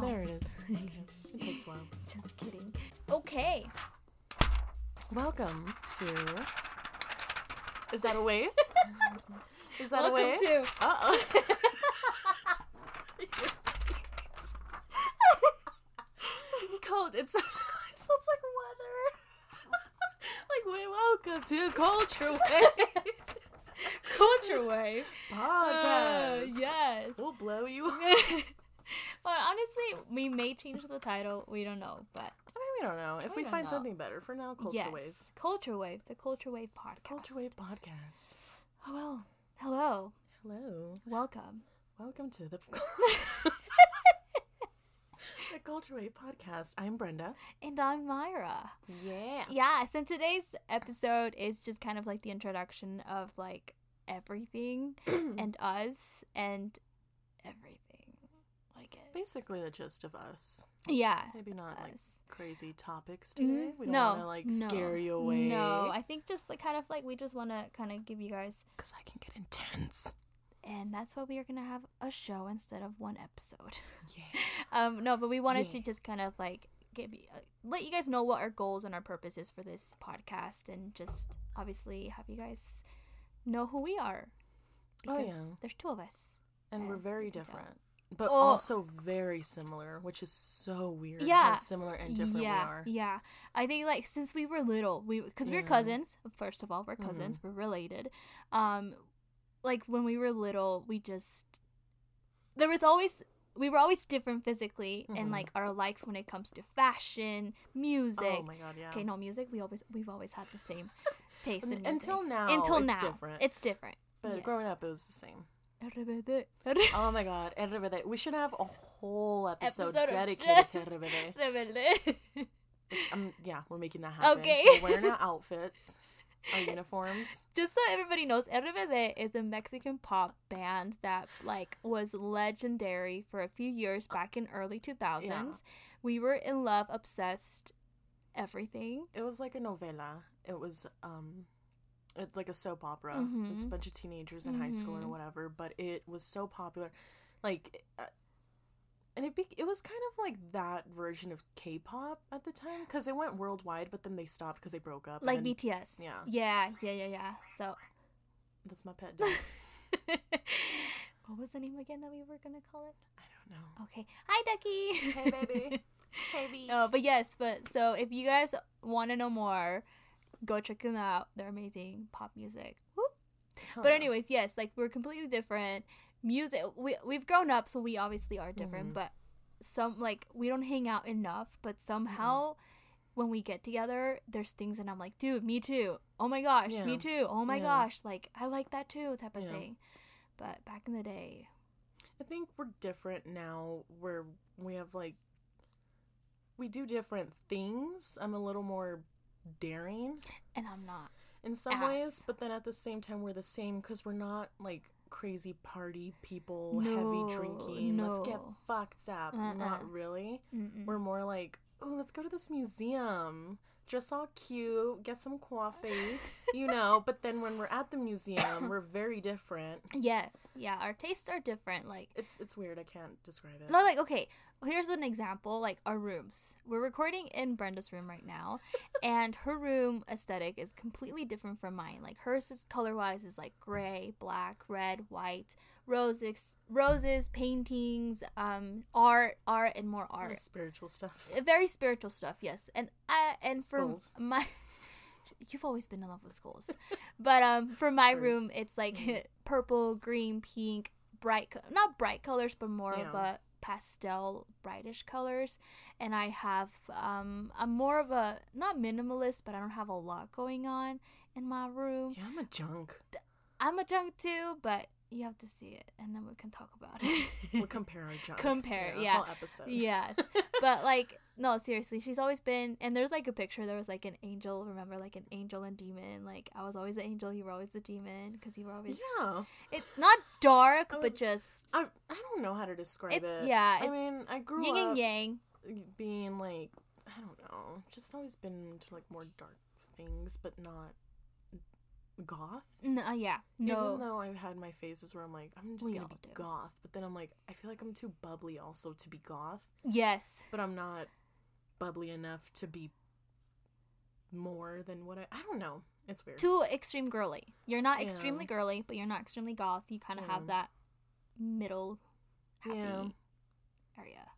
There it is. it takes a while. Just kidding. Okay. Welcome to. Is that a wave? Is that Welcome a wave? to. Uh oh. Cold. It's it sounds like weather. like, wait, welcome to Culture Wave Culture Wave. podcast. Uh, yes. We'll blow you. up. Honestly, we may change the title. We don't know, but I mean, we don't know. If We we, find know. something better, for now, Culture yes, Wave. Culture Wave, the Culture Wave podcast. Culture Wave podcast. Oh well. Hello. Hello. Welcome. Welcome to the the Culture Wave podcast. I'm Brenda. And I'm Mayra. Yeah. Yeah, so today's episode is just kind of like the introduction of like everything and us and everything. Basically, the gist of us. Yeah. Maybe not like crazy topics Mhm. We don't no, want to like scare no, you away. No, I think just like kind of like we just want to kind of give you guys, because I can get intense. and that's why we are gonna have a show instead of one episode. Yeah. um, no, but we wanted to just kind of like give you, uh, let you guys know what our goals and our purpose is for this podcast, and just obviously have you guys know who we are Oh, because yeah. there's two of us. And we're very different, but Oh. also very similar, which is so weird. Yeah. How similar and different yeah, we are. Yeah, I think like since we were little, we because we're cousins. First of all, we're Mhm. cousins. We're related. Um, like when we were little, we just there was always we were always different physically and Mhm. like our likes when it comes to fashion, music. Oh my god, yeah. Okay, no music. We always we've always had the same taste in music. Until now, Until it's now, different. it's different. but yes. growing up, it was the same. RBD. Oh my god, RBD. We should have a whole episode, Episode dedicated to RBD. RBD. Um, yeah, we're making that happen. Okay. We're wearing our outfits, our uniforms. Just so everybody knows, RBD is a Mexican pop band that like was legendary for a few years back in early 2000s. We were in love, obsessed, everything. It was like a novela. It was um, it's like a soap opera. It was a Mhm. bunch of teenagers in high school or Mhm. whatever. But it was so popular, like, uh, and it be- it was kind of like that version of K-pop at the time because it went worldwide, but then they stopped because they broke up. Like then- BTS. yeah. Yeah, yeah, yeah, yeah. So That's my pet dog. what was the name again that we were gonna call it? I don't know. Okay. Hi Ducky. Hey, baby. Hey, beach. No, but yes, but so if you guys want to know more, go check them out. They're amazing pop music. Whoop. But anyways, yes, like we're completely different. Music we we've grown up, so we obviously are different, Mhm. but some like we don't hang out enough, but somehow when we get together, there's things and I'm like, dude, me too. Oh my gosh, me too. Oh my Yeah. gosh, like I like that too, type of Yeah. thing. But back in the day, I think we're different now where we have like we do different things. I'm a little more daring and I'm not. in some Ass. ways, but then at the same time we're the same cuz we're not like crazy party people, No, heavy drinking, let's get fucked up. Uh-uh. Not really. Mm-mm. We're more like, "Oh, let's go to this museum." Dress all cute, get some coffee, you know. But then when we're at the museum, we're very different. Yes, yeah, our tastes are different. Like It's it's weird. I can't describe it. No, like okay. Here's an example. Like our rooms. We're recording in Brenda's room right now, and her room aesthetic is completely different from mine. Like hers is color wise is like gray, black, red, white, roses, roses, paintings, um, art, art, and more art. spiritual stuff. Uh, Very spiritual stuff. Yes, and I and for Skulls. my. You've always been in love with skulls, but um, for my Birds. room, it's like Mm. purple, green, pink, bright, co- not bright colors, but more of a pastel, brightish colors. And I have, um, I'm more of a not minimalist, but I don't have a lot going on in my room. Yeah, I'm a junk. I'm a junk too, but you have to see it, and then we can talk about it. We'll compare our junk. Compare, a yeah. whole episode. yes but like no seriously she's always been and there's like a picture there was like an angel remember like an angel and demon like i was always the angel you were always the demon because you were always Yeah. it's not dark I but just I, I don't know how to describe It's- it. yeah, I it- mean, I grew yin up and yang being like, I don't know, just always been into like more dark things, but not goth. No, uh, yeah, no. Even though I've had my phases where I'm like, I'm just We gonna be do. goth, but then I'm like, I feel like I'm too bubbly also to be goth, yes, but I'm not bubbly enough to be more than what I. I don't know. It's weird. too extreme girly. You're not Yeah. extremely girly, but you're not extremely goth. You kind of have that middle happy Yeah. area.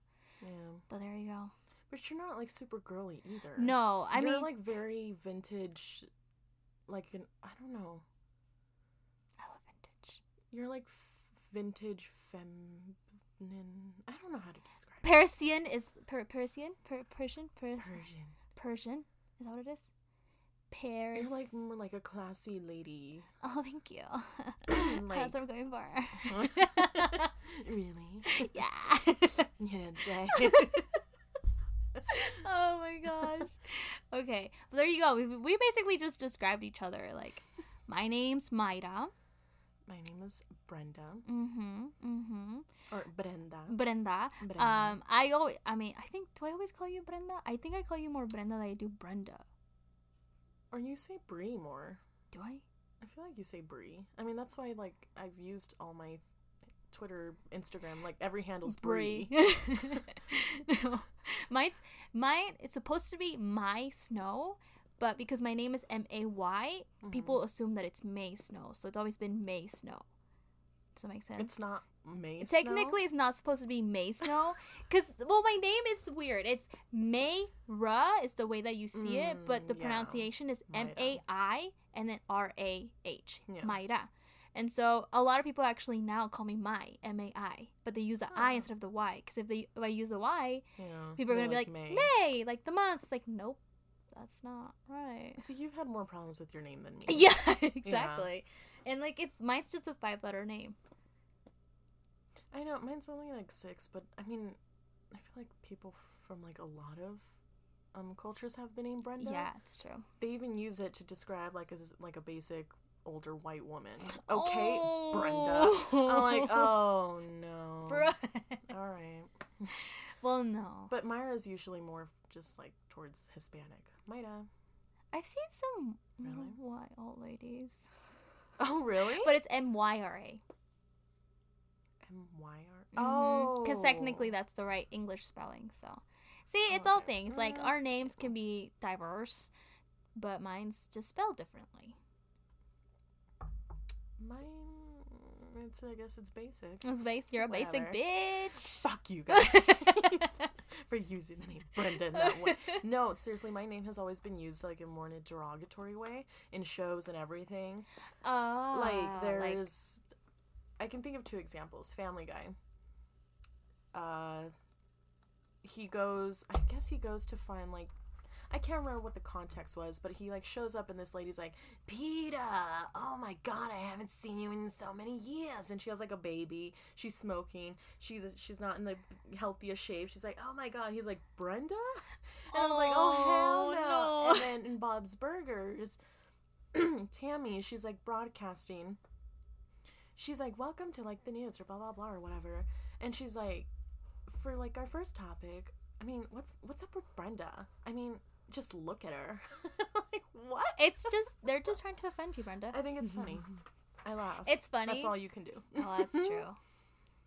yeah, But there you go. but you're not like super girly either. No, I you're mean, like very vintage. Like an I don't know. I love vintage. You're like f- vintage feminine. I don't know how to describe. Persian is per- Persian, per- Persian, per- Persian. Persian. Is that what it is? Paris. You're like more like a classy lady. oh, thank you. Like- That's what I'm going for. really? yeah. You didn't say. oh my gosh. Okay, but there you go. We, we basically just described each other. Like, my name's Mayra. My name is Brenda Mm-hmm. Mm-hmm. or Brenda. Brenda. Brenda. Um, I always, I mean, I think, do I always call you Brenda? I think I call you more Brenda than I do Brenda. or you say Bree more. Do I? I feel like you say Bree. I mean, that's why like I've used all my Twitter, Instagram, like every handle's Bree. no. Mine's mine. It's supposed to be my snow, but because my name is M A Y, Mm-hmm. people assume that it's May Snow. So it's always been May Snow. Does that make sense? It's not May. Technically, it's not supposed to be May Snow, because well, my name is weird. It's May Ra is the way that you see it, but the Mm, yeah. pronunciation is M. A I and then R A H. Yeah. Mayra. And so a lot of people actually now call me Mai M A I, but they use the I instead of the Y. Because if they if I use the Y, Yeah, people are gonna be like May. May, like the month. It's like nope, that's not right. So you've had more problems with your name than me. Yeah, exactly. And like it's mine's just a five letter name. I know mine's only like six, but I mean, I feel like people from like a lot of um cultures have the name Brenda. Yeah, it's true. They even use it to describe like as like a basic older white woman. Okay, Brenda. I'm like, oh no. Bru- All right. well, no. But Mayra is usually more just like towards Hispanic. Myra. I've seen some Really? white old ladies, Oh really? but it's M Y R A. M Y R. Oh. because technically that's the right English spelling. So, see, it's all things like Mm, our names can be diverse, but mine's just spelled differently. Mine. It's I guess it's basic. It's base. You're a basic bitch. Fuck you guys for using the name Brenda in that way. No, seriously, my name has always been used like in more in a derogatory way in shows and everything. Oh, like there's I can think of two examples. Family Guy. Uh he goes I guess he goes to find like I can't remember what the context was, but he like shows up and this lady's like, Peter, oh my god, I haven't seen you in so many years. And she has like a baby. She's smoking. She's she's not in the healthiest shape. She's like, oh my god. He's like, Brenda? And I was like, oh hell oh, no. Oh, And then in Bob's Burgers, Tammy, she's like broadcasting. She's like, welcome to like the news or blah blah blah or whatever. And she's like, for like our first topic, I mean, what's what's up with Brenda? I mean, just look at her. like what? It's just they're just trying to offend you, Brenda. I think it's funny. I laugh. It's funny. That's all you can do. Oh, that's true.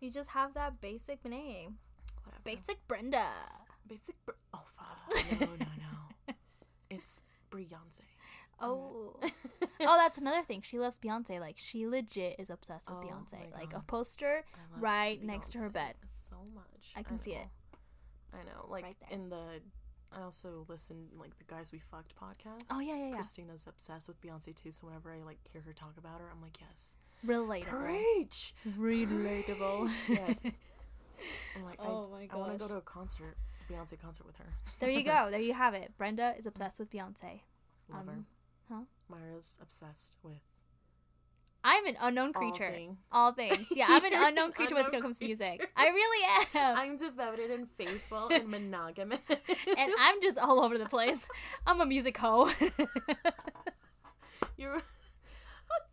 You just have that basic name, Whatever. basic Brenda. Basic. Br- oh fuck. No, no, no. It's Beyonce. Oh, oh, that's another thing. She loves Beyonce. Like she legit is obsessed with Oh Beyonce. Like a poster I right next to her bed. So much. I can see it. I know. Like Right in the. I also listen like the guys we fucked podcast. Oh yeah, yeah, yeah. Krystyna's obsessed with Beyonce too, so whenever I like hear her talk about her, I'm like, yes, Relatable. preach, Relatable. yes. I'm like, Oh I, my I want to go to a concert, a Beyonce concert with her. there you go. There you have it. Brenda is obsessed with Beyonce. Love her. Um, huh? Myra's obsessed with I'm an unknown all creature. thing. All things. Yeah, I'm an unknown creature when it unknown comes to music. I really am. I'm devoted and faithful and monogamous. and I'm just all over the place. I'm a music hoe. You're.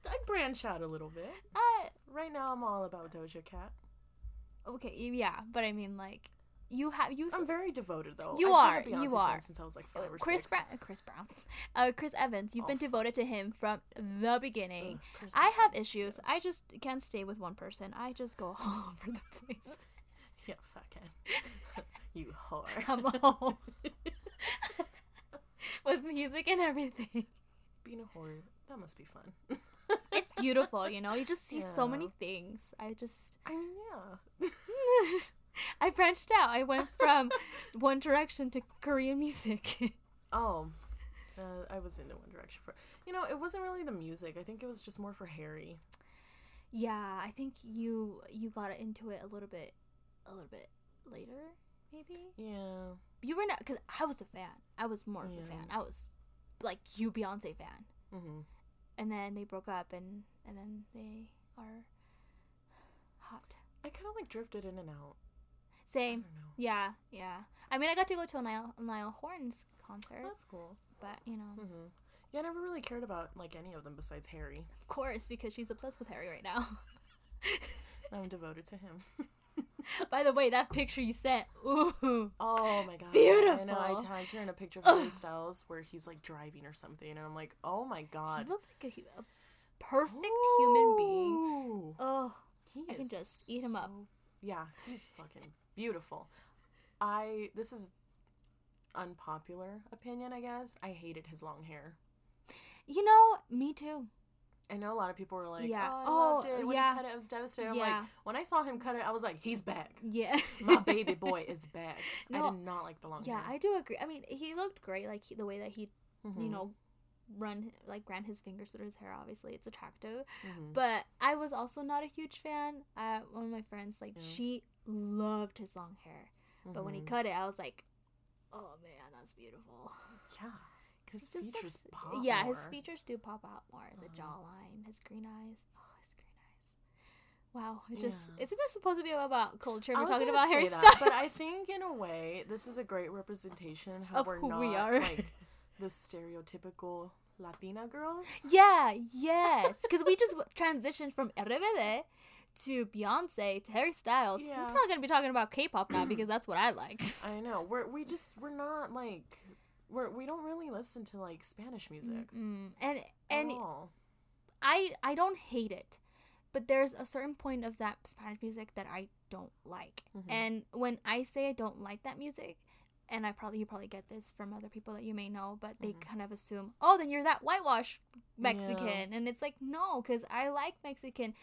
I branch out a little bit. uh, Right now, I'm all about Doja Cat. okay, yeah, but I mean, like, you have you. I'm very devoted though. You I've are, you are. since I was like five or Chris six. Brown, Chris Brown, uh, Chris Evans. You've Oh, been devoted to him from the beginning. Ugh, I have issues. yes. I just can't stay with one person. I just go all over the place. yeah, fucking you whore. I'm all with music and everything. Being a whore, that must be fun. It's beautiful, you know. You just see so many things. I just I mean, yeah. I branched out. I went from One Direction to Korean music. Oh, uh, I was into One Direction for. You know, it wasn't really the music. I think it was just more for Harry. yeah, I think you you got into it a little bit, a little bit later, maybe. Yeah. You were not because I was a fan. I was more of a fan. I was like you Beyonce fan, hmm and then they broke up, and and then they are hot. I kind of like drifted in and out. Same. Yeah, yeah. I mean, I got to go to a Niall, Niall Horan's concert, That's cool. but you know, hmm Yeah, I never really cared about like any of them besides Harry. of course, because she's obsessed with Harry right now. I'm devoted to him. By the way, that picture you sent, ooh, Oh my god. Beautiful. I know. I tagged her in a picture of Harry Styles where he's like driving or something, and I'm like, oh my he god. looked like a, a perfect human being. Oh, He I can just eat him up. Yeah, he's fucking beautiful. I this is unpopular opinion, I guess. I hated his long hair. you know, me too. I know a lot of people were like, Yeah. "Oh, I Oh, loved it when yeah. he cut it. I was devastated." I'm like, when I saw him cut it, I was like, "He's back. Yeah, My baby boy is back." No, I did not like the long hair. yeah, hair. I do agree. I mean, he looked great, like he, the way that he, you Mhm, know, run like ran his fingers through his hair. Obviously, it's attractive. mhm. But I was also not a huge fan. Uh, one of my friends, like, Yeah. she loved his long hair. But when he Mhm. cut it, I was like, oh man, that's beautiful. yeah, his features pop. yeah, his features do pop out more. The Uh-huh. jawline, his green eyes. Oh, his green eyes. Wow, it just Yeah. isn't this supposed to be about culture? We're talking about that, but I think in a way this is a great representation how Of we're who not we are. like the stereotypical Latina girls. Yeah, yes. Because we just transitioned from RBD to Beyonce to Harry Styles. Yeah. We're probably going to be talking about K pop now because that's what I like. I know we're we just we're not like we're we don't really listen to like Spanish music Mm, and and all. I I don't hate it, but there's a certain point of that Spanish music that I don't like. Mhm. And when I say I don't like that music, and I probably you probably get this from other people that you may know, but they Mhm. kind of assume, oh, then you're that whitewash Mexican, Yeah. and it's like no, because I like Mexican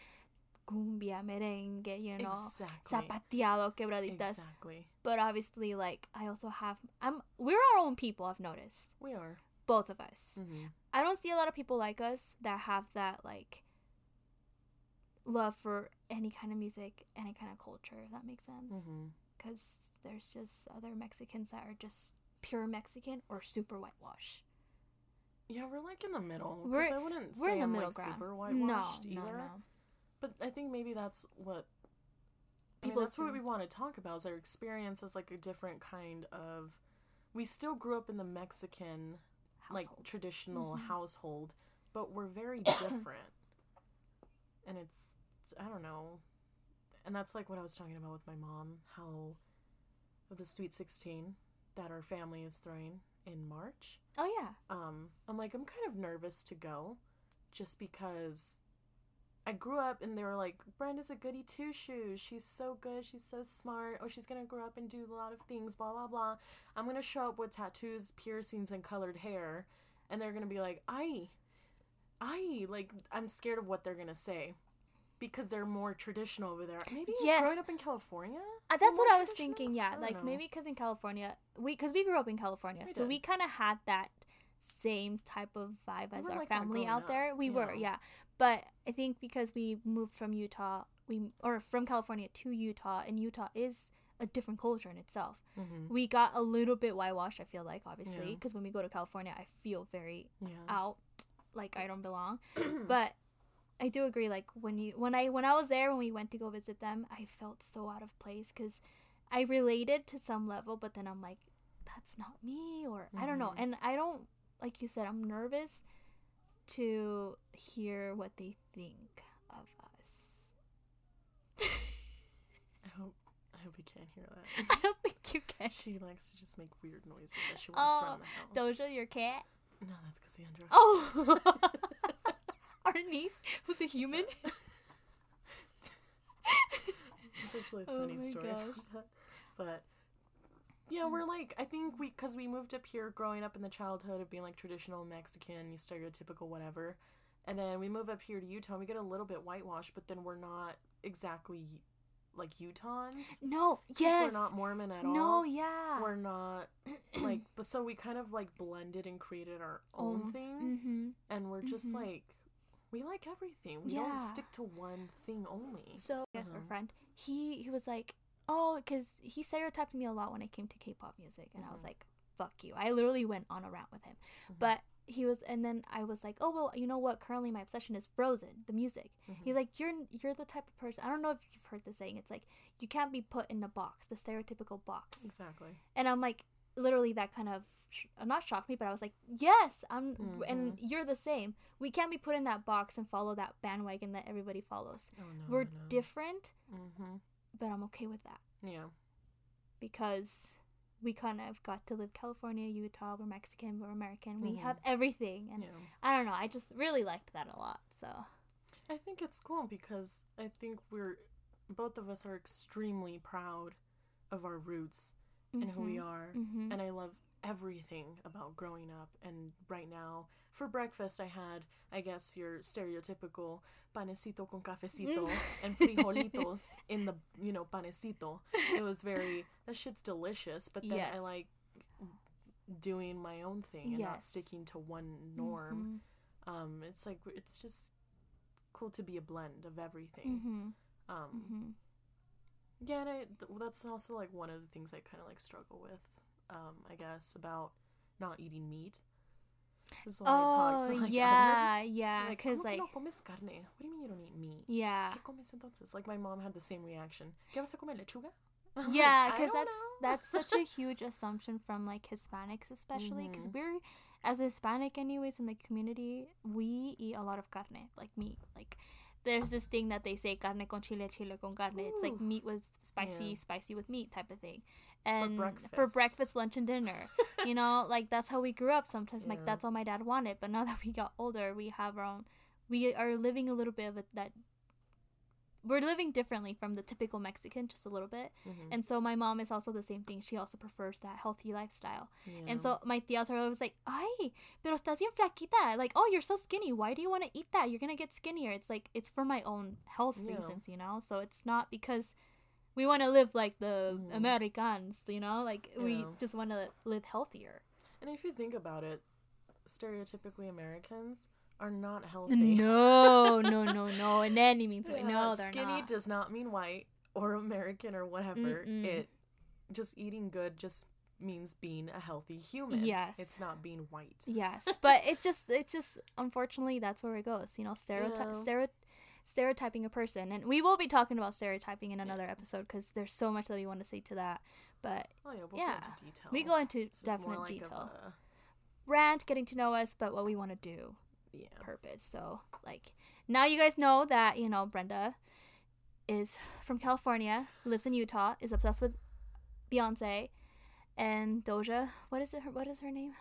cumbia, merengue, you know, Exactly. zapateado, quebraditas. Exactly. But obviously, like I also have, I'm we're our own people. I've noticed We are. both of us. hmm I don't see a lot of people like us that have that like love for any kind of music, any kind of culture. If that makes sense. hmm Because there's just other Mexicans that are just pure Mexican or super whitewash. Yeah, we're like in the middle. We're- I wouldn't We're say in the I'm middle like ground. super no, whitewashed no, either. no. But I think maybe that's what People people. that's what we want to talk about is our experience as like a different kind of. We still grew up in the Mexican like Household. traditional Mhm. household, but we're very different. and it's I don't know. And that's like what I was talking about with my mom, how with the sweet 16 that our family is throwing in March. Oh yeah. Um I'm like I'm kind of nervous to go just because I grew up and they were like, Brenda's a goody two shoes. She's so good. She's so smart. Oh, she's going to grow up and do a lot of things, blah, blah, blah. I'm going to show up with tattoos, piercings, and colored hair. And they're going to be like, I, I, like, I'm scared of what they're going to say because they're more traditional over there. Maybe Yes. growing up in California? Uh, that's what I was thinking. Yeah, like know. maybe because in California, we because we grew up in California, We so did. we kind of had that same type of vibe We as our like family out up, there. We were, yeah. yeah. But I think because we moved from Utah, we or from California to Utah, and Utah is a different culture in itself. Mm-hmm. We got a little bit whitewashed. I feel like obviously Yeah. because when we go to California, I feel very Yeah. out, like I don't belong. but I do agree. Like when you when I when I was there when we went to go visit them, I felt so out of place because I related to some level, but then I'm like, that's not me, or I don't know. Mhm. And I don't like you said, I'm nervous to hear what they think of us. I hope, I hope probably can't hear that. I don't think you can. She likes to just make weird noises as she walks Oh, around the house. Doja, your cat. No, that's Cassandra. Oh, our niece was a human. It's actually a Oh funny my story gosh. about that. But yeah, we're like I think we because we moved up here growing up in the childhood of being like traditional Mexican, stereotypical whatever, and then we move up here to Utah. and We get a little bit whitewashed, but then we're not exactly like Utahns. No, yes. we're not Mormon at all. no, yeah. We're not like, but so we kind of like blended and created our own thing, mm-hmm. and we're just Mhm. like. We like everything. We don't stick to one thing only. So, yes, our Uh-huh. friend, he he was like, oh, because he stereotyped me a lot when it came to K-pop music, and I was Mhm. like, fuck you. I literally went on a rant with him, Mhm. but he was, and then I was like, oh well, you know what? Currently, my obsession is Frozen, the music. Mhm. He's like, you're you're the type of person. I don't know if you've heard the saying. It's like you can't be put in the box, the stereotypical box. exactly. And I'm like, literally, that kind of sh- not shocked me, but I was like, yes, I'm, and Mhm. you're the same. We can't be put in that box and follow that bandwagon that everybody follows. Oh no. We're no. different, Mm-hmm. but I'm okay with that Yeah. because we kind of got to live California, Utah. We're Mexican, we're American. We Mhm. have everything, and Yeah. I don't know. I just really liked that a lot. So I think it's cool because I think we're both of us are extremely proud of our roots and who we are. hmm And I love everything about growing up. And right now, for breakfast, I had, I guess, your stereotypical panecito con cafecito and frijolitos in the, you know, panecito. It was very, that shit's delicious. But then I like doing my own thing and not sticking to one norm. um it's like it's just cool to be a blend of everything hmm um hmm yeah and I, th- that's also like one of the things i kind of like struggle with um i guess about not eating meat this is why I talk Oh to, like, yeah, other, yeah. like, Because "¿Cómo que like no comes carne? What do you mean you don't eat meat? yeah, ¿Qué comes entonces? Like my mom had the same reaction. ¿Qué vas a comer lechuga? Yeah. Because don't that's that's such a huge assumption from like Hispanics, especially because Mhm. we're as a Hispanic, anyways, in the community, we eat a lot of carne, like meat. Like there's this thing that they say carne con chile, chile con carne. It's like meat with spicy, Yeah. spicy with meat type of thing. And for breakfast. breakfast, lunch, and dinner, you know, like that's how we grew up. Sometimes, like that's all my dad wanted. But now that we got older, we have our own. We are living a little bit of a, that. We're living differently from the typical Mexican, just a little bit. Mhm. And so my mom is also the same thing. She also prefers that healthy lifestyle. Yeah. And so my tías are always like, "Ay, pero estás bien flaquita." Like, "Oh, you're so skinny. Why do you want to eat that? You're gonna get skinnier." It's like it's for my own health Yeah. reasons, you know. So it's not because we want to live like the Mhm. Americans, you know. Like we just want to live healthier. and if you think about it stereotypically americans are not healthy No, no, no, no. In any means. Yeah, no, they're skinny not. does not mean white or American or whatever. Mm-mm. It just eating good just means being a healthy human. Yes. It's not being white. yes, but it's just it's just unfortunately that's where it goes. You know, stereotype Yeah. stereo- stereotyping a person, and we will be talking about stereotyping in another episode because there's so much that we want to say to that. But Oh yeah, we'll Yeah. go into detail. we go into This definite like detail. a- Rant, getting to know us, but what we want to do, yeah. purpose. So like now you guys know that you know Brenda is from California, lives in Utah, is obsessed with Beyonce, and Doja. What is it? Her, what is her name?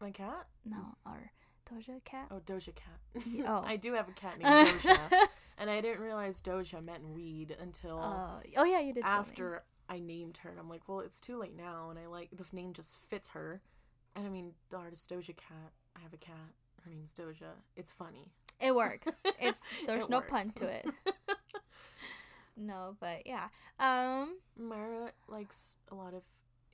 My cat? No, our Doja Cat. Oh, Doja Cat. Oh. I do have a cat named Doja, and I didn't realize Doja meant weed until Uh, oh yeah, you did. after I named her. And I'm like, well, it's too late now, and I like the name just fits her. And I mean, the artist Doja Cat. I have a cat. Her name's Doja. It's funny. it works. It's there's It no works. pun to it. No, but yeah. Um. Myra likes a lot of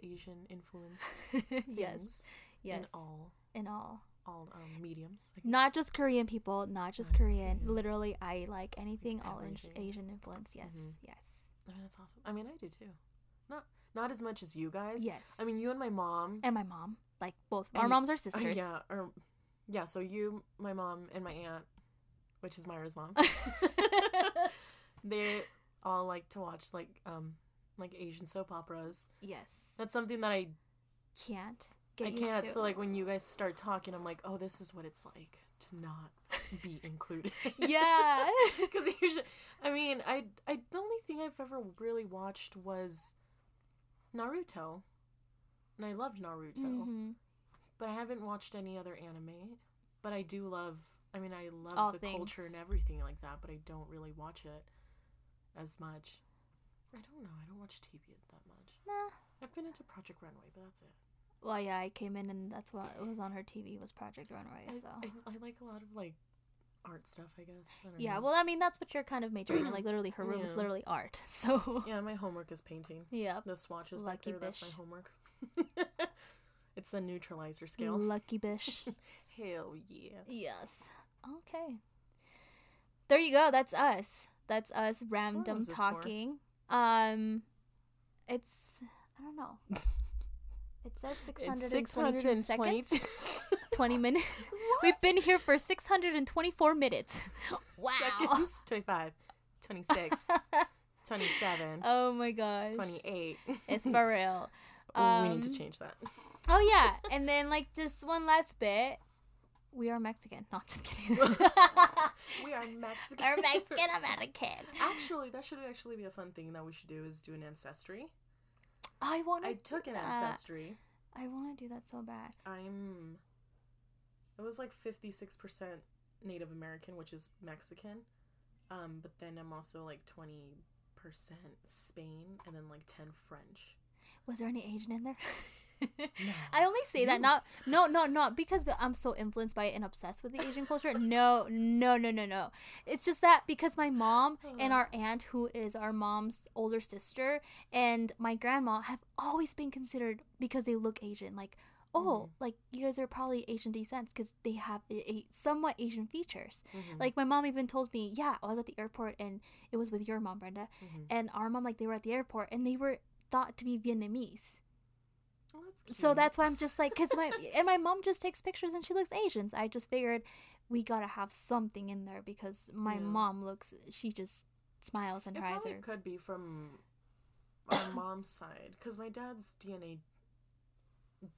Asian influenced yes. things Yes. Yes. in all In all. all um, mediums. Not just Korean people. Not just Not Korean. Korean. Literally, I like anything all in- Asian influence. Yes. Mhm. Yes. I mean, that's awesome. I mean, I do too. Not not as much as you guys. Yes. I mean, you and my mom. and my mom. Like both. Our moms are uh, sisters. yeah, or yeah. So you, my mom, and my aunt, which is Mayra's mom. they all like to watch like um like Asian soap operas. yes. That's something that I Can't. Get I can't. To. So like when you guys start talking, I'm like, oh, this is what it's like to not be included. yeah. Because usually, I mean, I I the only thing I've ever really watched was Naruto. And I loved Naruto. Mhm. But I haven't watched any other anime. But I do love I mean I love All the things. culture and everything like that, but I don't really watch it as much. I don't know, I don't watch TV that much. Nah. I've been into Project Runway, but that's it. Well, yeah, I came in and that's what was on her TV was Project Runway. I, So I, I like a lot of like art stuff, I guess. I yeah, know. well, I mean that's what you're kind of majoring in. Like literally, her room is literally art. So Yeah, my homework is painting. yeah, The swatches Lucky back there, that's my homework. it's a neutralizer scale. lucky bish. Hell yeah. yes. Okay. There you go. That's us. That's us random this for? talking. Um, it's I don't know. It says 622 seconds. 620 20 minutes. We've been here for 624 minutes. Wow. seconds. 25, 26, 27, Oh my gosh. 28. It's for real. Oh, we need to Um, change that. Oh yeah, and then like just one last bit. We are Mexican. Not just kidding. We are Mexican. We're Mexican American. Actually, that should actually be a fun thing that we should do is do an ancestry. I want. To I took an ancestry. I want to do that so bad. I'm. It was like 56% Native American, which is Mexican. Um, but then I'm also like 20% Spain and then like 10 French. Was there any Asian in there? No. I only say that not no no not because I'm so influenced by it and obsessed with the Asian culture. No no no no no. It's just that because my mom and Oh. our aunt, who is our mom's older sister, and my grandma have always been considered because they look Asian. Like oh, like you guys are probably Asian descent because they have a, a somewhat Asian features. Mhm. Like my mom even told me, yeah, I was at the airport and it was with your mom, Brenda, Mhm. and our mom like they were at the airport and they were thought to be Vietnamese. Oh, that's So that's why I'm just like, cause my and my mom just takes pictures and she looks Asian. So I just figured we gotta have something in there because my Yeah. mom looks, she just smiles and It her eyes probably are. could be from our mom's side because my dad's DNA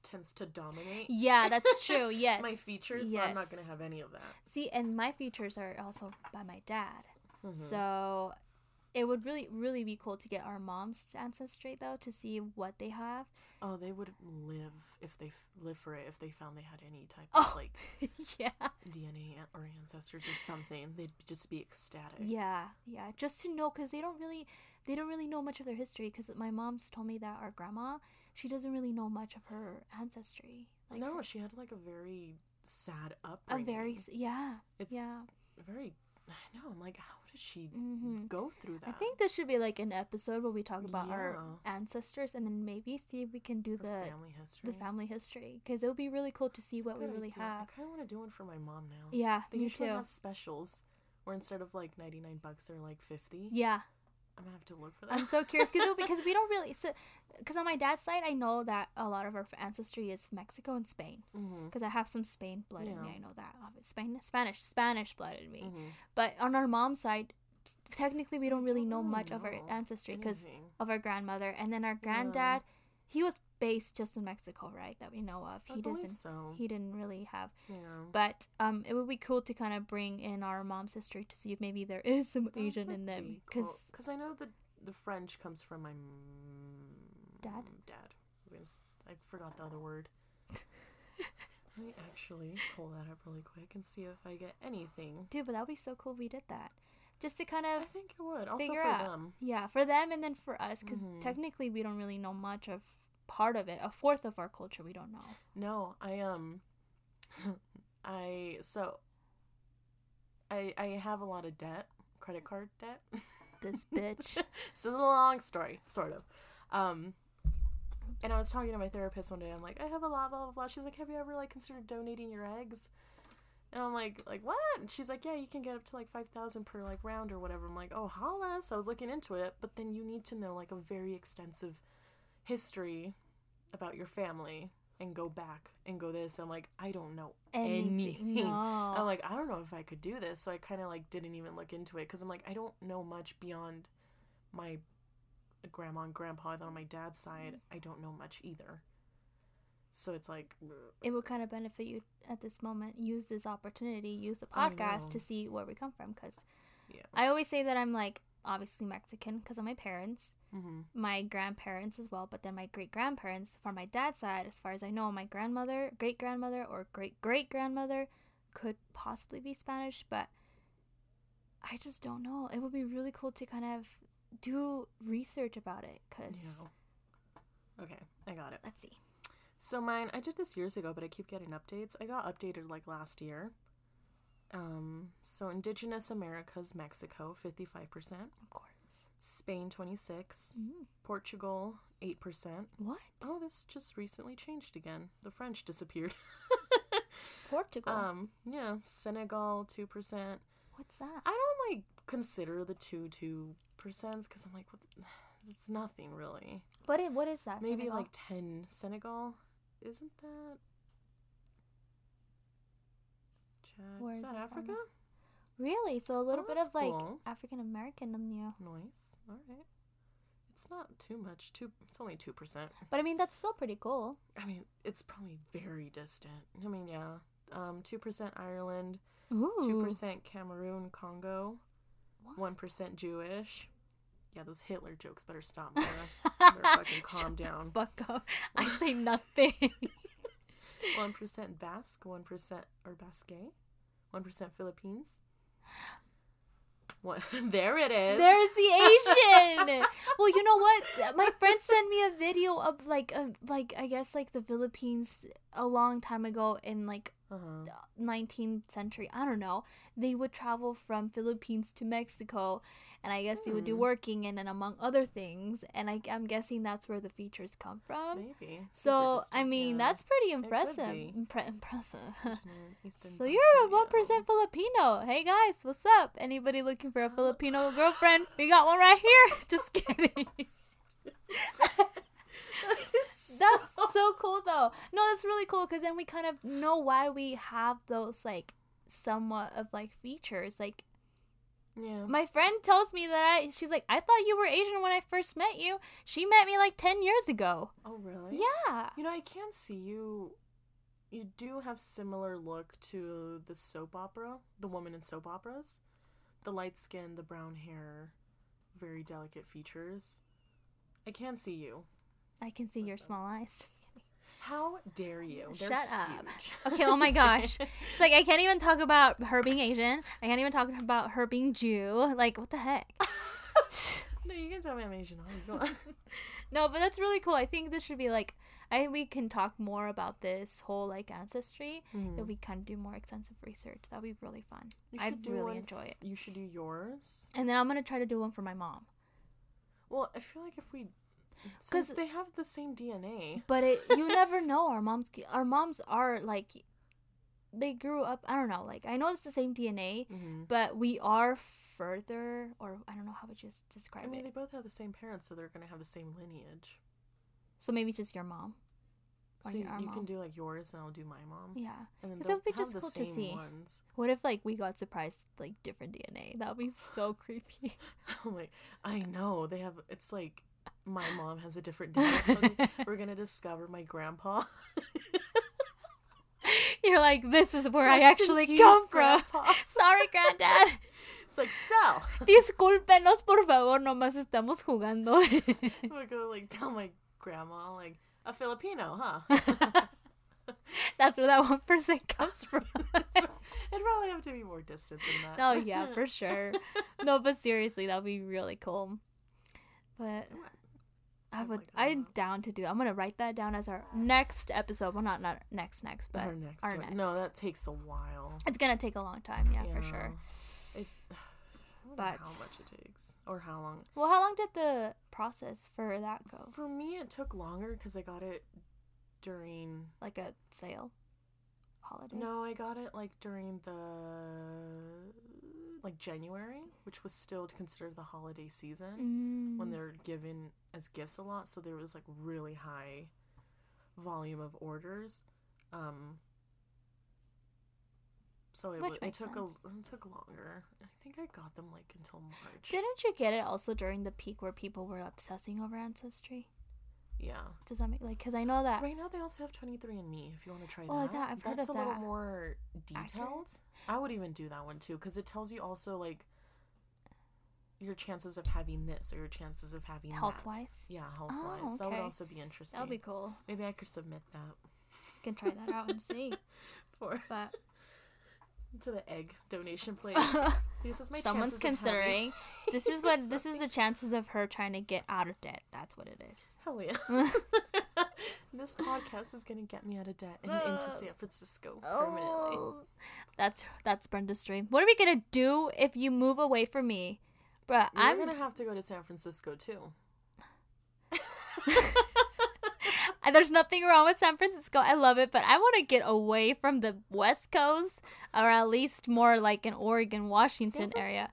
tends to dominate Yeah, that's true. Yes, my features, so I'm not gonna have any of that. See, and my features are also by my dad. Mhm. So it would really, really be cool to get our mom's ancestry though to see what they have. Oh, they would live if they f- live for it if they found they had any type of Oh. like yeah. DNA or ancestors or something. They'd just be ecstatic. Yeah, yeah, just to know because they don't really, they don't really know much of their history. Because my mom's told me that our grandma, she doesn't really know much of her ancestry. Like no, her- she had like a very sad upbringing. a very yeah, It's yeah. very. I know. I'm like, how did she hmm go through that? I think this should be like an episode where we talk about our ancestors and then maybe see if we can do the, the family history. the family history because it would be really cool to see what we really idea. have. I kind of want to do one for my mom now. Yeah, They me usually too. have specials where instead of like 99 bucks, they're like 50. Yeah, I'm gonna have to look for that. I'm so curious because because we don't really so because on my dad's side I know that a lot of our ancestry is Mexico and Spain mm-hmm. because I have some Spain blood in me. I know that. Spain Spanish Spanish blood in me. Mm-hmm. But on our mom's side, t- technically we don't really don't know much of our ancestry because of our grandmother and then our granddad. He was based just in Mexico, right? That we know of. I He doesn't. so. He didn't really have yeah. But um, it would be cool to kind of bring in our mom's history to see if maybe there is some That Asian in them. be cool. I know the the French comes from my m- Dad? Dad. I was gonna. I forgot the other word. Let me actually pull that up really quick and see if I get anything. dude, but that would be so cool if we did that, just to kind of. I think it would. Also for out. them. yeah for them and then for us because Mhm. technically we don't really know much of part of it. A fourth of our culture we don't know. No, I um I so I I have a lot of debt, credit card debt. This bitch. so it's a long story, sort of. Um and I was talking to my therapist one day. I'm like, I have a lot, blah blah blah. She's like, Have you ever like considered donating your eggs? And I'm like, like what? And she's like, yeah, you can get up to like five thousand per like round or whatever. I'm like, oh, holla. So I was looking into it, but then you need to know like a very extensive history about your family and go back and go this. I'm like, I don't know anything. No. I'm like, I don't know if I could do this. So I kind of like didn't even look into it because I'm like, I don't know much beyond my grandma and grandpa. Then on my dad's side, I don't know much either. So it's like, it would kind of benefit you at this moment. Use this opportunity. Use the podcast to see where we come from. Because yeah. I always say that I'm like obviously Mexican because of my parents, Mm-hmm. my grandparents as well, but then my great grandparents from my dad's side, as far as I know, my grandmother, great grandmother, or great great grandmother could possibly be Spanish, but I just don't know. It would be really cool to kind of do research about it because Yeah. Okay, I got it. let's see. So mine, I did this years ago, but I keep getting updates. I got updated like last year. Um, so Indigenous Americas, Mexico, fifty-five percent. Of course. Spain, twenty-six. Mm. Portugal, eight percent. What? Oh, this just recently changed again. The French disappeared. Portugal. um, yeah, Senegal, two percent. What's that? I don't like consider the two two percents because I'm like, what the- it's nothing really. But it, what is that? Maybe Senegal? like 10 Senegal. Isn't that Chad? Where is is that that from? Africa? really? So a little Oh, bit that's of like cool. African American in you. Nice. All right. It's not too much. Two. It's only two percent. But I mean, that's still pretty cool. I mean, it's probably very distant. I mean, yeah. Um, two percent Ireland, Ooh. two percent Cameroon, Congo, one percent Jewish. Yeah, those Hitler jokes better stop. Mara. Better fucking calm Shut the down. Fuck up. I say nothing. One percent Basque, one percent or Basque, one percent Philippines. What? there it is. There's the Asian. well, you know what? My friend sent me a video of like, um, like I guess like the Philippines a long time ago in like Uh-huh. 19th century. I don't know. They would travel from Philippines to Mexico, and I guess they would do Hmm. working and then among other things. And I, I'm guessing that's where the features come from. Maybe. So I mean, yeah. that's pretty impressive. Impre- impressive. So you're a Bloc, one percent Filipino. Hey guys, what's up? Anybody looking for a Filipino girlfriend? We got one right here. Just kidding. That's so cool though. No, that's really cool because then we kind of know why we have those like somewhat of like features. Like yeah. my friend tells me that I, she's like, I thought you were Asian when I first met you. She met me like ten years ago. Oh really? Yeah. You know, I can see you. You do have similar look to the soap opera, the woman in soap operas, the light skin, the brown hair, very delicate features. I can see you. I can see your small eyes. Just kidding. How dare you? They're Shut up. huge. Okay, oh my gosh. It's like I can't even talk about her being Asian. I can't even talk about her being Jew. Like what the heck? no, you can tell me I'm Asian. No, but that's really cool. I think this should be like I think we can talk more about this whole like ancestry Mhm. if we can do more extensive research. That'd be really fun. You I'd really enjoy it. You should do yours. And then I'm gonna try to do one for my mom. Well, I feel like if we, since 'Cause- they have the same DNA. But it you never know. Our moms our moms are like they grew up. I don't know. Like I know it's the same DNA, Mm-hmm. but we are further, or I don't know how to just describe it. I mean, it. they both have the same parents, so they're gonna have the same lineage. So maybe just your mom. So you, you can do like yours, and I'll do my mom. Yeah. because that would be just cool to see. ones. What if like we got surprised like different DNA? That would be so creepy. I'm like, I know they have. It's like my mom has a different DNA. So we're gonna discover my grandpa. You're like, this is where I Rest in actually peace, come Grandpa. from. Sorry, granddad. It's like so. Discúlpenos, por favor, nomás estamos jugando. I'm gonna go like tell my grandma like a Filipino, huh? That's where that one person comes from. It'd probably have to be more distant than that. oh yeah, for sure. No, but seriously, that'd be really cool. But I I'd would. like that a I'm down to do. I'm gonna write that down as our next episode. Well, not not next next, but our next our next. No, that takes a while. it's gonna take a long time. Yeah, for sure. It, I don't know But- how much it takes or how long. Well, how long did the process for that go? For me, it took longer because I got it during. Like a sale, holiday. No, I got it like during the like January, which was still considered the holiday season Mm. when they're given as gifts a lot. So there was like really high volume of orders. Um. So it, wa- it took sense. a it took longer. I think I got them like until March. Didn't you get it also during the peak where people were obsessing over ancestry? Yeah. Does that make like? Because I know that. Right now, they also have 23andMe if you want to try Oh, that. like that. I've heard That's of a little that. more Accurate? detailed. I would even do that one too because it tells you also like your chances of having this or your chances of having Health that. wise. Yeah, health Oh, wise. That would also be interesting. That'd be cool. Maybe I could submit that You Can try that out and see. for But to the egg donation place. This is my someone's chances of having- considering. this is what this is the chances of her trying to get out of debt. That's what it is. Hell yeah. this podcast is gonna get me out of debt and into Uh, San Francisco permanently. Oh, that's that's Brenda's dream. What are we gonna do if you move away from me, Bruh, You're I'm gonna have to go to San Francisco too. There's nothing wrong with San Francisco. I love it, but I want to get away from the West Coast, or at least more like an Oregon, Washington area.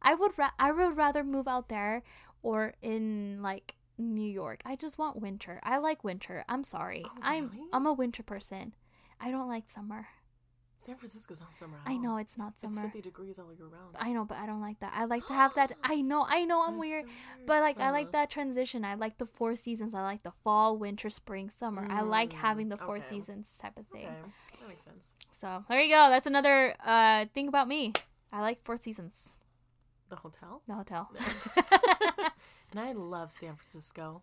I would ra- I would rather move out there or in like New York. I just want winter. I like winter. I'm sorry. Oh, I'm? I'm a winter person. I don't like summer. San Francisco's not summer. I all. know it's not summer. It's 50 degrees all year round. I know, but I don't like that. I like to have that. I know, I know, I'm weird. so weird. But like I like Uh-huh. that transition. I like the four seasons. I like the fall, winter, spring, summer. I like Mm, having the four okay. seasons type of thing. Okay, that makes sense. So there you go. That's another uh thing about me. I like four seasons. The hotel. The hotel. and I love San Francisco.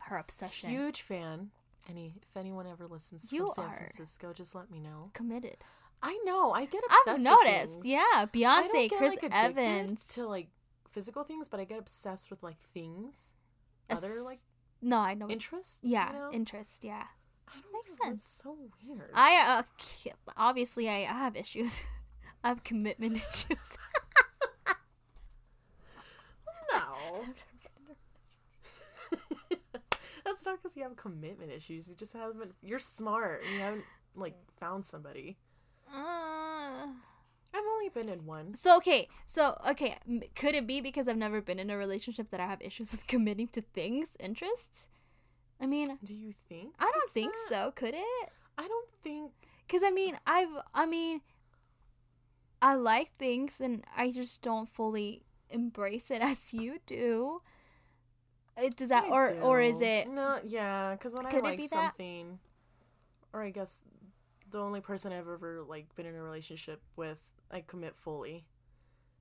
Her obsession. Huge fan. Any if anyone ever listens You from San are. Francisco, just let me know. Committed. I know. I get obsessed. I've noticed. Yeah, Beyonce, get, Chris like, Evans. to like physical things, but I get obsessed with like things, other like no, I know. interests. yeah, you know? interest. Yeah. I don't makes know, sense. so weird. I uh, obviously I, I have issues. I have commitment issues. no. That's not because you have commitment issues. You just haven't. You're smart. You haven't like found somebody. Uh, I've only been in one. so okay, so okay, could it be because I've never been in a relationship that I have issues with committing to things, interests? I mean, Do you think? I don't think that? so. Could it? I don't think. Because I mean, I've, I mean, I like things and I just don't fully embrace it as you do. It, does that, I or or is it? No, yeah, because when Could I like be that? something, or I guess the only person I've ever like been in a relationship with, I commit fully,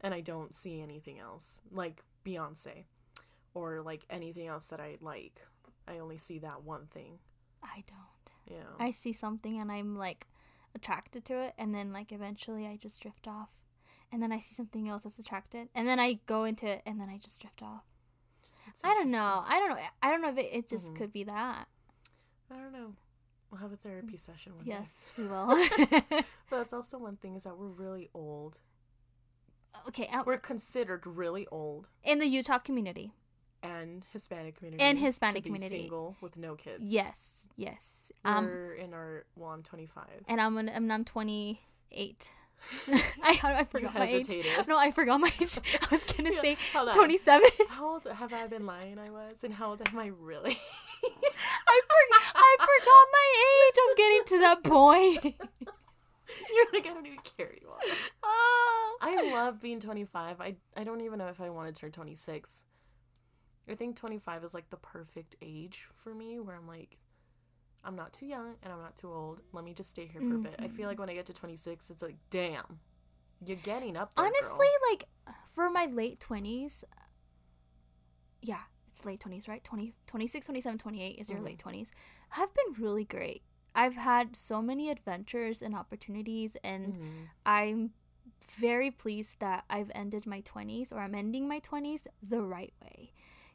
and I don't see anything else like Beyonce, or like anything else that I like. I only see that one thing. I don't. Yeah. I see something and I'm like attracted to it, and then like eventually I just drift off, and then I see something else that's attracted, and then I go into it, and then I just drift off. That's I don't know. I don't know. I don't know if it, it just Mhm. could be that. I don't know. We'll have a therapy session one day. Yes, we will. But that's also one thing is that we're really old. okay, um, We're considered really old. in the Utah community. and Hispanic community And Hispanic community. single with no kids. Yes, yes. Um, We're in our well, I'm 25. and I'm an, and I'm 28. I I forgot my age. No, I forgot my age. I was gonna Yeah, say 27. How old have I been lying? I was, and how old am I really? I forgot. I forgot my age. I'm getting to that point. You're like I don't even care anymore. oh. I love being 25. I I don't even know if I want to turn 26. I think 25 is like the perfect age for me, where I'm like, I'm not too young and I'm not too old. Let me just stay here for a bit. I feel like mm-hmm. when I get to 26, it's like, damn, you're getting up there. Honestly, girl. like for my late 20s, yeah, it's late 20s, right? 20, 26, 27, 28 is your Mhm. late 20s. Have been really great. I've had so many adventures and opportunities, and Mhm. I'm very pleased that I've ended my 20s or I'm ending my 20s the right way.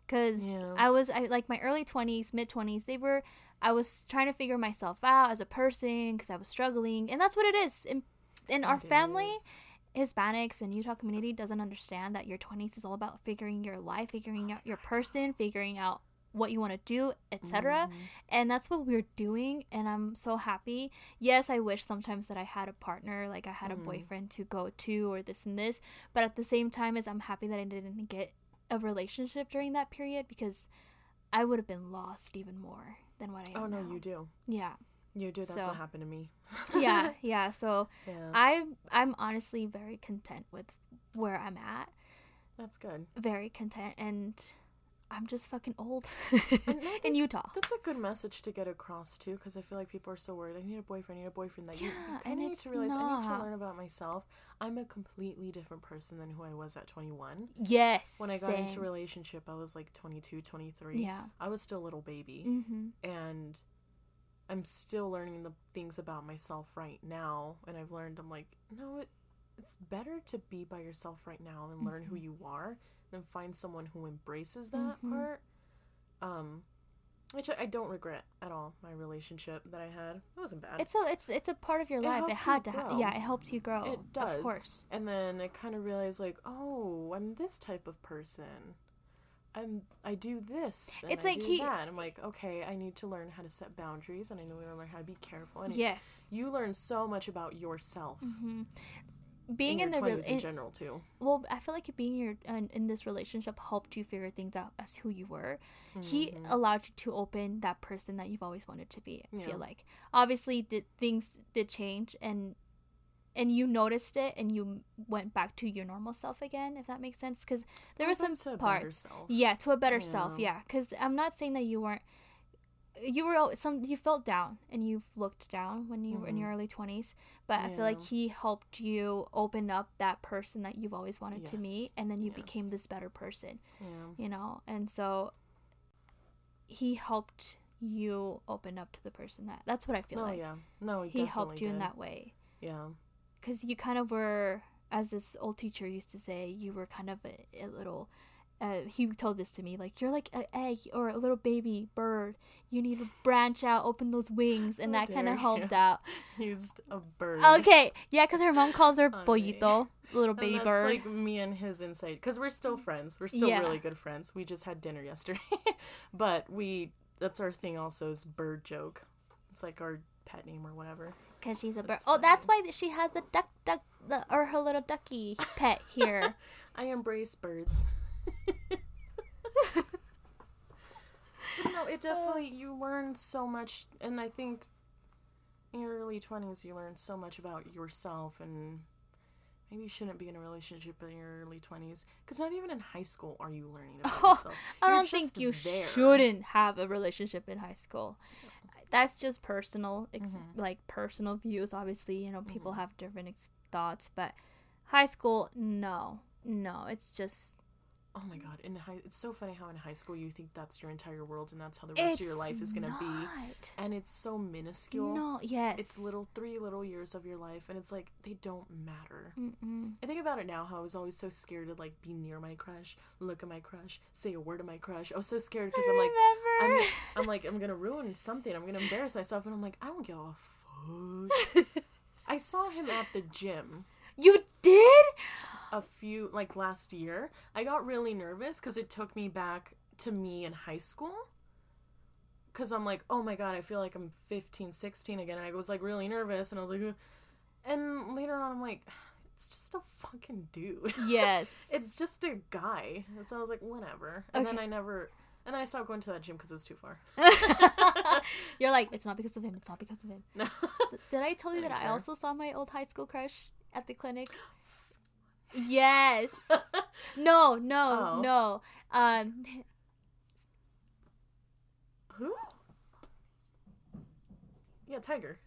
Cuz Yeah. I was I like my early 20s, mid 20s, they were I was trying to figure myself out as a person cuz I was struggling, and that's what it is. In, in our It family, is. Hispanics and Utah community doesn't understand that your 20s is all about figuring your life, figuring out your person, figuring out what you want to do, etc. Mhm. And that's what we're doing and I'm so happy. Yes, I wish sometimes that I had a partner, like I had a Mhm. boyfriend to go to or this and this, but at the same time as I'm happy that I didn't get a relationship during that period because I would have been lost even more than what I am Oh no, now. you do. Yeah. You do. That's So- what happened to me. Yeah, yeah. So yeah. I I'm honestly very content with where I'm at. That's good. Very content and I'm just fucking old And in Utah. That's a good message to get across too, because I feel like people are so worried. I need a boyfriend. I need a boyfriend. That you, you kind of need to realize I need to learn about myself. I'm a completely different person than who I was at 21. Yes. When I got into relationship, I was like 22, 23. Yeah. I was still a little baby, Mm-hmm. and I'm still learning the things about myself right now. And I've learned I'm like, no, it, it's better to be by yourself right now and learn who Mm-hmm. you are than find someone who embraces that Mhm. part. Um, which I, don't regret at all. My relationship that I had, it wasn't bad. It's a it's it's a part of your It life. It had to. Ha- yeah, it helps you grow. it does. Of course. And then I kind of realized like, oh, I'm this type of person. I'm I do this. And It's I like do he- that. I'm like, okay, I need to learn how to set boundaries, and I need to learn how to be careful. And Yes. you learn so much about yourself. hmm Being in in, the re- 20s in in- general too. well, I feel like being your in, in this relationship helped you figure things out as who you were. He Mhm. allowed you to open that person that you've always wanted to be. I Yeah. feel like obviously did, things did change and and you noticed it and you went back to your normal self again if that makes sense because there Well, were some that's a better parts self. yeah to a better self Yeah. yeah because i'm not saying that you weren't you were some you felt down and you looked down when you were in your mm-hmm. early 20s but i feel like he helped you open up that person that you've always wanted to meet and then you became this better person Yeah. you know and so he helped you open up to the person that that's what i feel No, like yeah. No, he, he helped you in that way Yeah. Because you kind of were as this old teacher used to say you were kind of a, a little uh, he told this to me like you're like an egg or a little baby bird you need to branch out open those wings and How that kind of helped you. out Used a bird. okay yeah because her mom calls her pollito little And baby that's bird like me and his insight because we're still friends. We're still Yeah. really good friends. We just had dinner yesterday, but we that's our thing. Also, is bird joke. It's like our pet name or whatever. Because she's a bird oh that's why she has the duck duck the, or her little ducky pet here I embrace birds. no, it definitely you learn so much, and I think in your early twenties you learn so much about yourself, and maybe you shouldn't be in a relationship in your early twenties, because not even in high school are you learning about Oh, yourself. I You're don't think you there. shouldn't have a relationship in high school. That's just personal, ex- Mhm. like personal views. Obviously, you know, people Mhm. have different ex- thoughts, but high school, no, no, it's just Oh my god! In high, it's so funny how in high school you think that's your entire world and that's how the rest it's of your life is gonna be, and it's so minuscule. No, yes, It's little three little years of your life, and it's like they don't matter. Mm-mm. I think about it now how I was always so scared to like be near my crush, look at my crush, say a word to my crush. I was so scared because I'm like, I'm. I'm like, I'm gonna ruin something. I'm gonna embarrass myself, and I'm like, I don't give a fuck. I saw him at the gym you did? A few like last year. I got really nervous because it took me back to me in high school. Cause I'm like, oh my god, I feel like I'm 15, 16 again. And I was like really nervous, and I was like, "Ugh." and later on, I'm like, it's just a fucking dude. Yes. it's just a guy. So I was like, whatever. And then I never. And then I stopped going to that gym because it was too far. You're like, it's not because of him. It's not because of him. No. Did I tell you that I also saw my old high school crush at the clinic? Yes. No, no, Oh. no. Um, Who? Yeah, Tiger.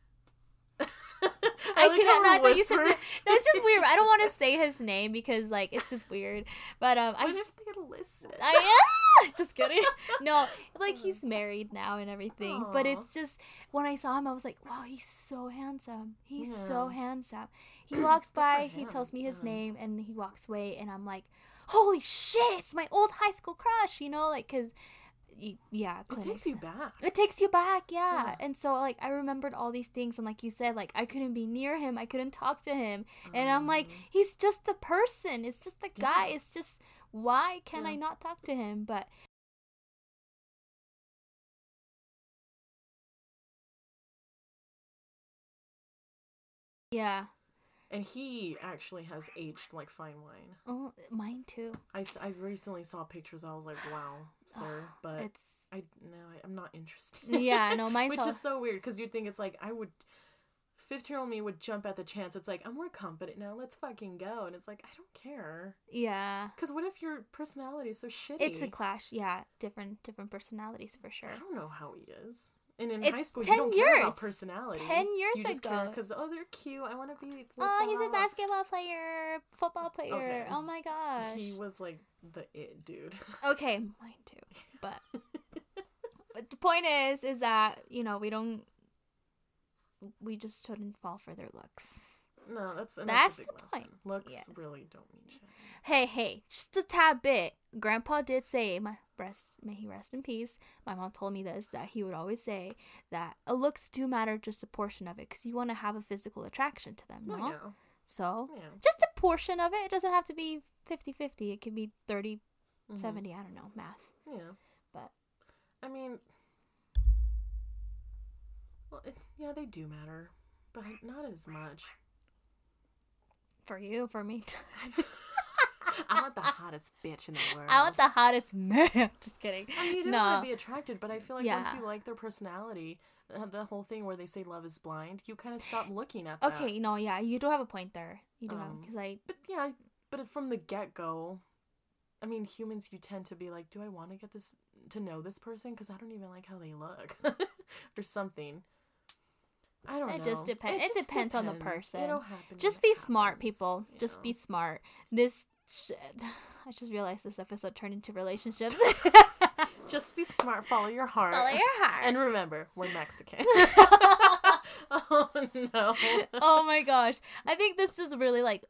I, like cannot not that you said. whispering. No, it's just weird. I don't want to say his name because like it's just weird. But um, I, What if they listen? I am just kidding. No, like he's married now and everything. But it's just when I saw him, I was like, wow, he's so handsome. He's so handsome. He walks by, he tells me his yeah. name, and he walks away, and I'm like, holy shit, it's my old high school crush. You know, like because. Yeah, It takes you back. It takes you back, yeah. Yeah. And so like I remembered all these things and like you said, like I couldn't be near him, I couldn't talk to him. And I'm like, Um, he's just a person. It's just a guy. Yeah. It's just why can I not talk to him? But Yeah. And he actually has aged like fine wine. Oh, mine too. I, I recently saw pictures. I was like, wow, sir. Ah, but It's I no, I, I'm not interested. yeah, no, mine's Which all- is so weird because you'd think it's like I would 15 year old me would jump at the chance. It's like, I'm more confident now. Let's fucking go. And it's like, I don't care. Yeah. Because what if your personality is so shitty? It's a clash. Yeah, different different personalities for sure. I don't know how he is. And in It's high school, 10 you don't care about years. personality. 10 years you just ago. Because, oh, they're cute. I want to be Oh, he's a basketball player, football player. Okay. Oh my gosh. He was like the it dude. Okay, mine too. But but the point is, is that you know we don't, we just shouldn't fall for their looks. No, that's and That's that's, a big the lesson. point. Looks Yeah. really don't mean shit. Hey, hey, just a tad bit. Grandpa did say, my rest, may he rest in peace. My mom told me this that he would always say that uh, looks do matter, just a portion of it, because you want to have a physical attraction to them, no? Oh, yeah. So Yeah. just a portion of it. It doesn't have to be 50-50. It could be 30 Mhm. 70 I don't know math. Yeah. But I mean, well, it, yeah, they do matter, but not as much. for you, for me, I want the hottest bitch in the world. I want the hottest man. Just kidding. I mean, you don't no. want to be attracted, but I feel like once you like their personality, uh, the whole thing where they say love is blind, you kind of stop looking at that. Okay, no, yeah, you do have a point there. You do have Um, because I But yeah, but from the get go, I mean, humans, you tend to be like, do I want to get this to know this person because I don't even like how they look, or something. I don't know. It just depen- it just depends on the person. It'll happen. just be it smart, people. you Just be smart. This sh- I just realized this episode turned into relationships. Just be smart. Follow your heart. Follow your heart. And remember, we're Mexican. oh no. oh my gosh. I think this is really like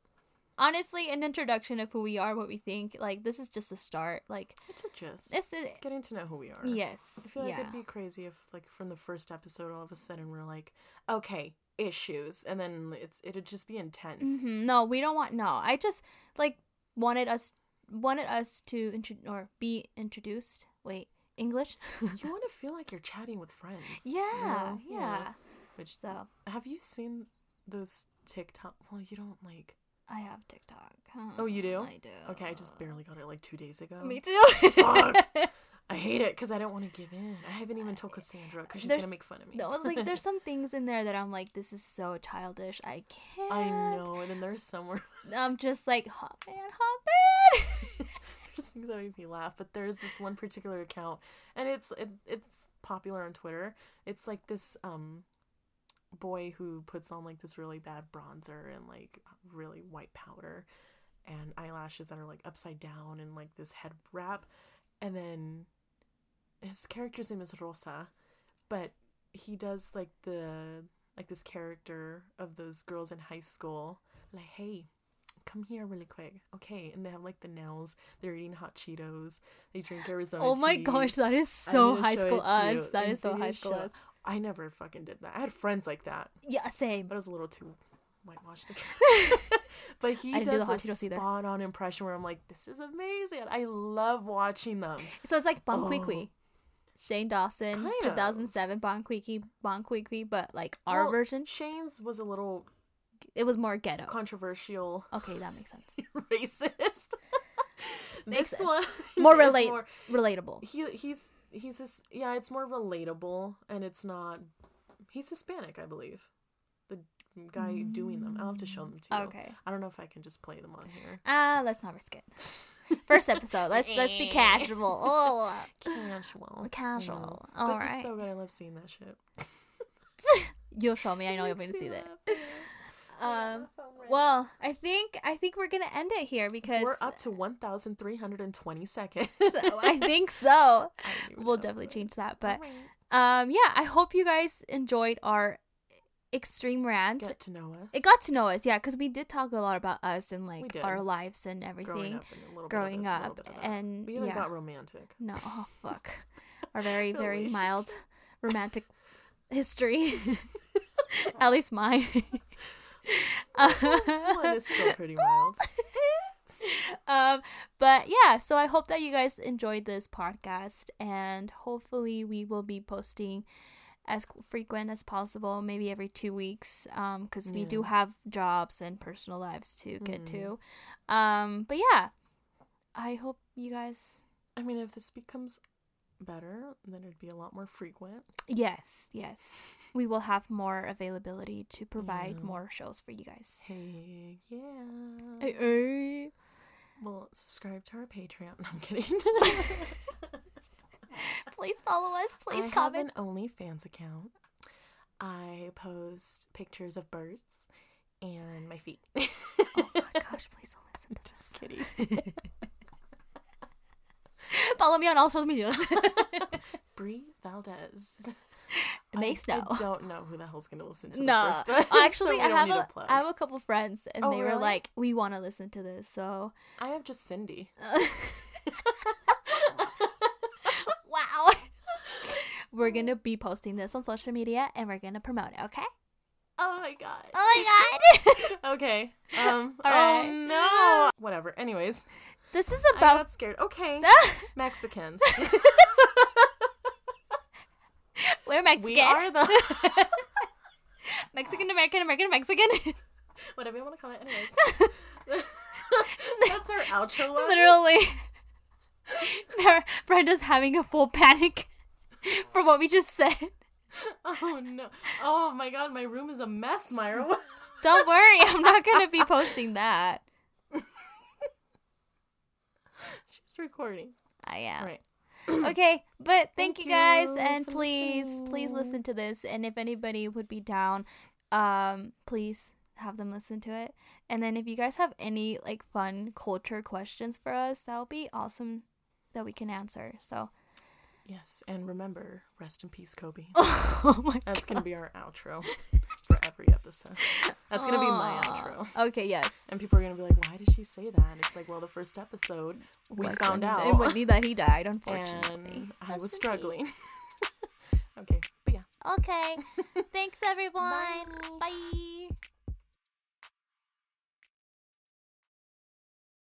honestly an introduction of who we are, what we think. Like this is just a start. Like It's a gist. this is Getting to know who we are. yes. I feel like yeah. it'd be crazy if, like, from the first episode, all of a sudden we're like, okay, issues, and then it's it'd just be intense. Mhm. No, we don't want. No, I just like wanted us wanted us to intro or be introduced. Wait, English? You want to feel like you're chatting with friends. you yeah, know? yeah. Which So have you seen those TikTok? Well, you don't like. I have TikTok. Oh, you do? I do. Okay, I just barely got it like two days ago. Me too. Fuck. I hate it because I don't want to give in. I haven't even told Cassandra because she's There's- gonna make fun of me. no, like there's some things in there that I'm like, this is so childish. I can't. I know, and then there's somewhere I'm just like, hot man, hot man. there's things that make me laugh. But there's this one particular account, and it's it, it's popular on Twitter. It's like this um boy who puts on like this really bad bronzer and like really white powder and eyelashes that are like upside down and like this head wrap, and then his character's name is Rosa, but he does like the like this character of those girls in high school like hey come here really quick okay and they have like the nails they're eating hot cheetos they drink arizona oh my tea. gosh, that is so high school us. That And is so high school show- us. i never fucking did that i had friends like that Yeah, same. but i was a little too whitewashed but he I didn't do the does hot a Cheetos either. spot on impression where i'm like this is amazing i love watching them So it's like Bon Oh. Bon Qui Qui. Shane Dawson, Kind 2007 Bon Bonquiqui, Bon Bonquiqui, but like our Well, version, shane's was a little it was more ghetto. controversial Okay, that makes sense. racist Makes this sense. one More relate- more- Relatable. he he's he's his yeah it's more relatable and it's not he's hispanic i believe guy doing them i'll have to show them to you Okay. i don't know if i can just play them on here Ah, let's not risk it. First episode. Let's let's be casual. Oh, casual casual. but All it's right. so good i love seeing that shit You'll show me. I know you'll be to see that. Um. Well, I think I think we're gonna end it here because we're up to 1320 seconds so, I think so. I We'll definitely but change that, but fine. um, yeah. I hope you guys enjoyed our extreme rant. get to know us. It got to know us, yeah, because we did talk a lot about us and like our lives and everything up and a little growing this, up, bit of that. and we even yeah, got romantic. No, oh, fuck, our very very mild romantic history, at least mine. Uh, Mine is still pretty mild. Um but yeah so i hope that you guys enjoyed this podcast and hopefully we will be posting as frequent as possible maybe every two weeks um because we do have jobs and personal lives to get Mhm. to um but yeah i hope you guys I mean, if this becomes better, then it'd be a lot more frequent. Yes, yes. We will have more availability to provide Yeah. more shows for you guys. Hey, yeah. Hey, hey. Well, subscribe to our Patreon. No, I'm kidding. Please follow us. Please I comment. have an OnlyFans account. I post pictures of birds and my feet. Oh my gosh, please don't listen to this. Kidding. Follow me on all social medias. Bree Valdez. It makes I, no. I don't know who the hell's gonna listen to the No, first one. actually, so I have need a have a couple friends, and Oh, they were like, "We want to listen to this." So, I have just Cindy. wow, we're gonna be posting this on social media, and we're gonna promote it. Okay? Oh my god. Oh my god! Okay. Um. All oh no. Whatever. Anyways, this is I about got scared. Okay. Mexicans. we're Mexican. we are the. Mexican American American Mexican. Whatever you want to call it Anyways. That's our outro. line. Literally, Brenda's having a full panic for what we just said. Oh no. Oh my god, my room is a mess, Mayra. Don't worry, I'm not gonna be posting that. She's recording. I am. Right. okay, but thank, Thank you guys, you and please, please listen to this. And if anybody would be down, um, please have them listen to it. And then if you guys have any like fun culture questions for us, that would be awesome that we can answer. So, Yes, and remember, rest in peace, Kobe. oh my That's gonna be our outro for every episode. That's gonna be my outro. Okay, yes. And people are gonna be like, "Why did she say that?" And it's like, well, the first episode we found out. It would be that he died, unfortunately. and I was struggling. okay, but yeah. Okay. Thanks everyone. Bye. Bye.